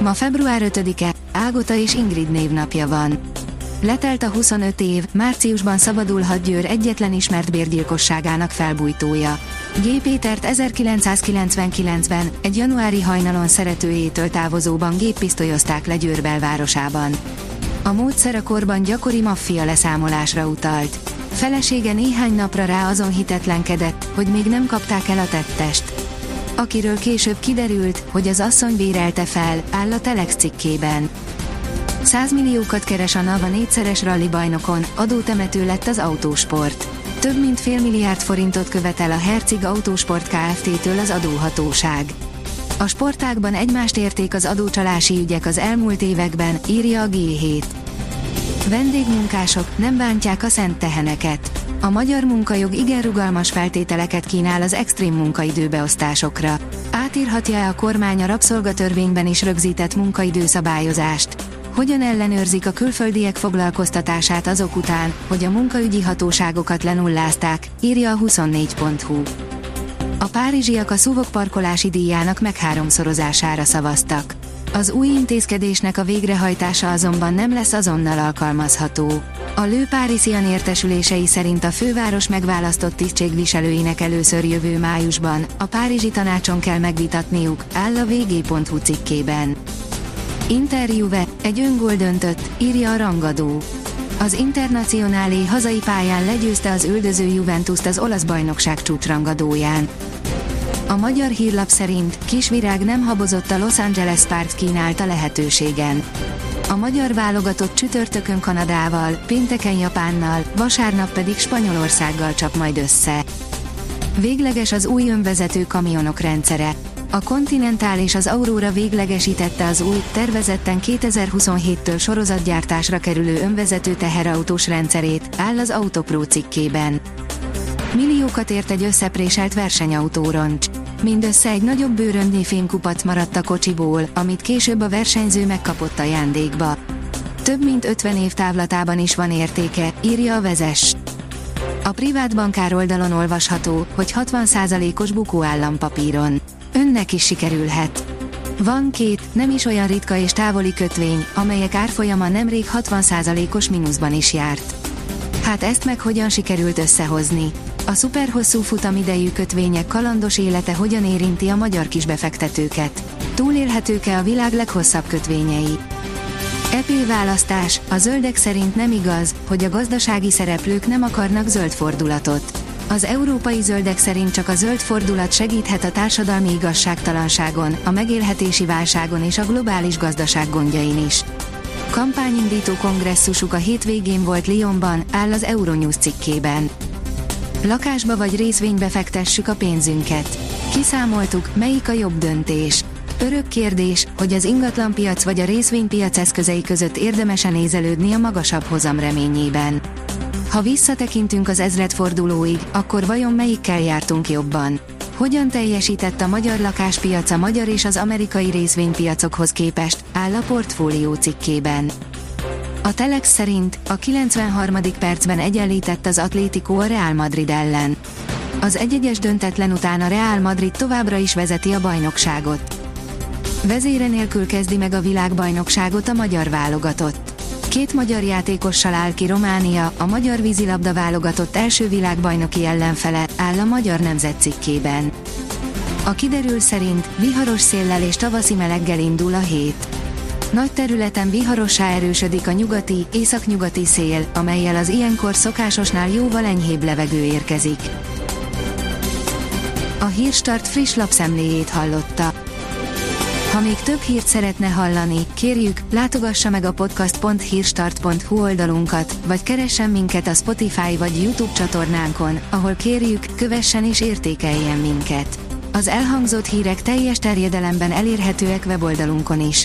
Ma február 5-e, Ágota és Ingrid névnapja van. Letelt a 25 év, márciusban szabadulhat Győr egyetlen ismert bérgyilkosságának felbújtója. G. Pétert 1999-ben, egy januári hajnalon szeretőjétől távozóban géppisztolyozták le Győr belvárosában. A módszer a korban gyakori maffia leszámolásra utalt. Felesége néhány napra rá azon hitetlenkedett, hogy még nem kapták el a tettest. Akiről később kiderült, hogy az asszony vérelte fel, áll a Telex cikkében. 100 milliókat keres a NAV a négyszeres rally bajnokon, adótemető lett az autósport. Több mint fél milliárd forintot követel a Herceg Autósport Kft-től az adóhatóság. A sportágban egymást érték az adócsalási ügyek az elmúlt években, írja a G7. Vendégmunkások nem bántják a szent teheneket. A magyar munkajog igen rugalmas feltételeket kínál az extrém munkaidőbeosztásokra. Átírhatja-e a kormány a rabszolgatörvényben is rögzített munkaidőszabályozást? Hogyan ellenőrzik a külföldiek foglalkoztatását azok után, hogy a munkaügyi hatóságokat lenullázták, írja a 24.hu. A párizsiak a szuvok parkolási díjának megháromszorozására szavaztak. Az új intézkedésnek a végrehajtása azonban nem lesz azonnal alkalmazható. A Lő Párisian értesülései szerint a főváros megválasztott tisztségviselőinek először jövő májusban, a Párizsi tanácson kell megvitatniuk, áll a vg.hu cikkében. Interjúve, egy öngól döntött, írja a rangadó. Az Internacionálé hazai pályán legyőzte az üldöző Juventus az olasz bajnokság csúcsrangadóján. A magyar hírlap szerint Kisvirág nem habozott a Los Angeles párt kínálta lehetőségen. A magyar válogatott csütörtökön Kanadával, pénteken Japánnal, vasárnap pedig Spanyolországgal csap majd össze. Végleges az új önvezető kamionok rendszere. A Continental és az Aurora véglegesítette az új, tervezetten 2027-től sorozatgyártásra kerülő önvezető teherautós rendszerét, áll az Autopro cikkében. Milliókat ért egy összepréselt versenyautóroncs. Mindössze egy nagyobb bőröndnyi fémkupac maradt a kocsiból, amit később a versenyző megkapott ajándékba. Több mint 50 év távlatában is van értéke, írja a vezes. A privát bankár oldalon olvasható, hogy 60%-os bukó állampapíron. Önnek is sikerülhet. Van két, nem is olyan ritka és távoli kötvény, amelyek árfolyama nemrég 60%-os mínuszban is járt. Hát ezt meg hogyan sikerült összehozni? A szuperhosszú futamidejű kötvények kalandos élete hogyan érinti a magyar kisbefektetőket? Túlélhetők-e a világ leghosszabb kötvényei? EP választás, a zöldek szerint nem igaz, hogy a gazdasági szereplők nem akarnak zöld fordulatot. Az európai zöldek szerint csak a zöld fordulat segíthet a társadalmi igazságtalanságon, a megélhetési válságon és a globális gazdaság gondjain is. Kampányindító kongresszusuk a hétvégén volt Lyonban, áll az Euronews cikkében. Lakásba vagy részvénybe fektessük a pénzünket. Kiszámoltuk, melyik a jobb döntés. Örök kérdés, hogy az ingatlanpiac vagy a részvénypiac eszközei között érdemesen nézelődni a magasabb hozam reményében. Ha visszatekintünk az ezredfordulóig, akkor vajon melyikkel jártunk jobban? Hogyan teljesített a magyar lakáspiac a magyar és az amerikai részvénypiacokhoz képest, áll a portfólió cikkében. A Telex szerint a 93. percben egyenlített az Atlético a Real Madrid ellen. Az egyegyes döntetlen után a Real Madrid továbbra is vezeti a bajnokságot. Vezére nélkül kezdi meg a világbajnokságot a magyar válogatott. Két magyar játékossal áll ki Románia, a magyar vízilabda válogatott első világbajnoki ellenfele, áll a magyar nemzet cikkében. A kiderül szerint viharos széllel és tavaszi meleggel indul a hét. Nagy területen viharossá erősödik a nyugati, északnyugati szél, amelyel az ilyenkor szokásosnál jóval enyhébb levegő érkezik. A Hírstart friss lapszemléjét hallotta. Ha még több hírt szeretne hallani, kérjük, látogassa meg a podcast.hírstart.hu oldalunkat, vagy keressen minket a Spotify vagy YouTube csatornánkon, ahol kérjük, kövessen és értékeljen minket. Az elhangzott hírek teljes terjedelemben elérhetőek weboldalunkon is.